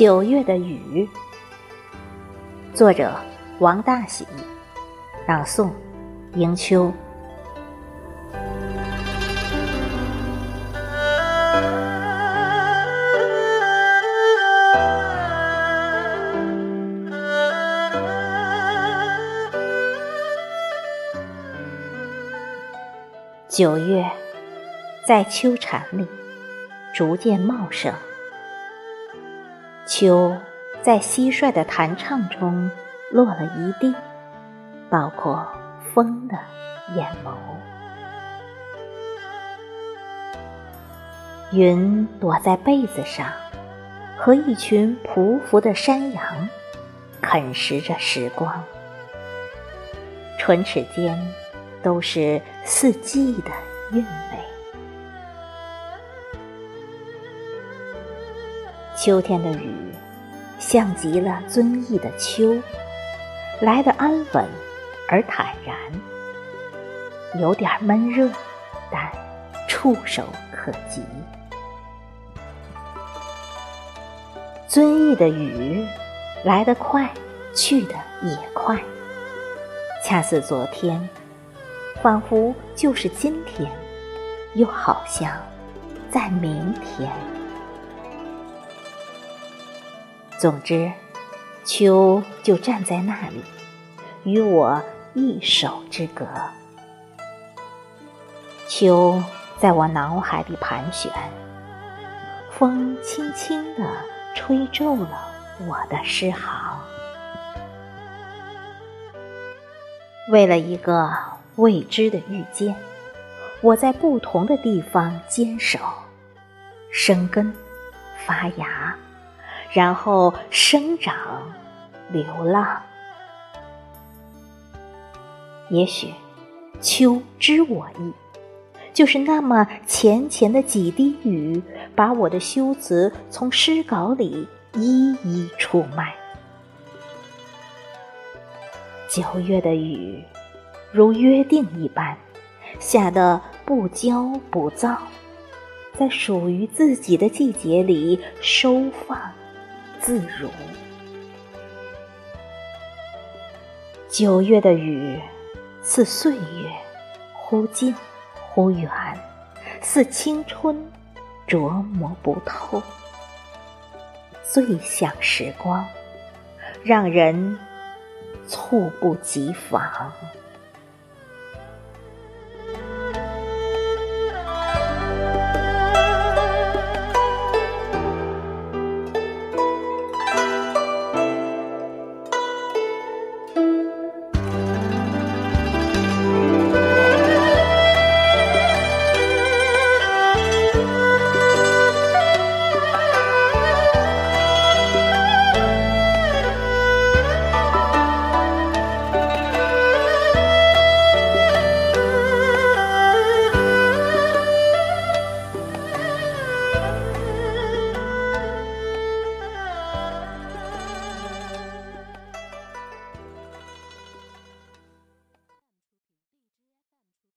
九月的雨，作者王大喜，朗诵迎秋。九月，在秋蝉里逐渐茂盛。秋在蟋蟀的弹唱中落了一地，包括风的眼眸。云躲在被子上，和一群匍匐的山羊啃食着时光，唇齿间都是四季的韵味。秋天的雨，像极了遵义的秋，来得安稳而坦然，有点闷热，但触手可及。遵义的雨，来得快，去得也快，恰似昨天，仿佛就是今天，又好像在明天。总之，秋就站在那里，与我一手之隔。秋在我脑海里盘旋，风轻轻地吹皱了我的诗行。为了一个未知的遇见，我在不同的地方坚守、生根、发芽。然后生长，流浪。也许，秋知我意，就是那么浅浅的几滴雨，把我的修辞从诗稿里一一出卖。九月的雨，如约定一般，下得不骄不躁，在属于自己的季节里收放。自如。九月的雨，似岁月，忽近忽远，似青春，琢磨不透。最像时光，让人猝不及防。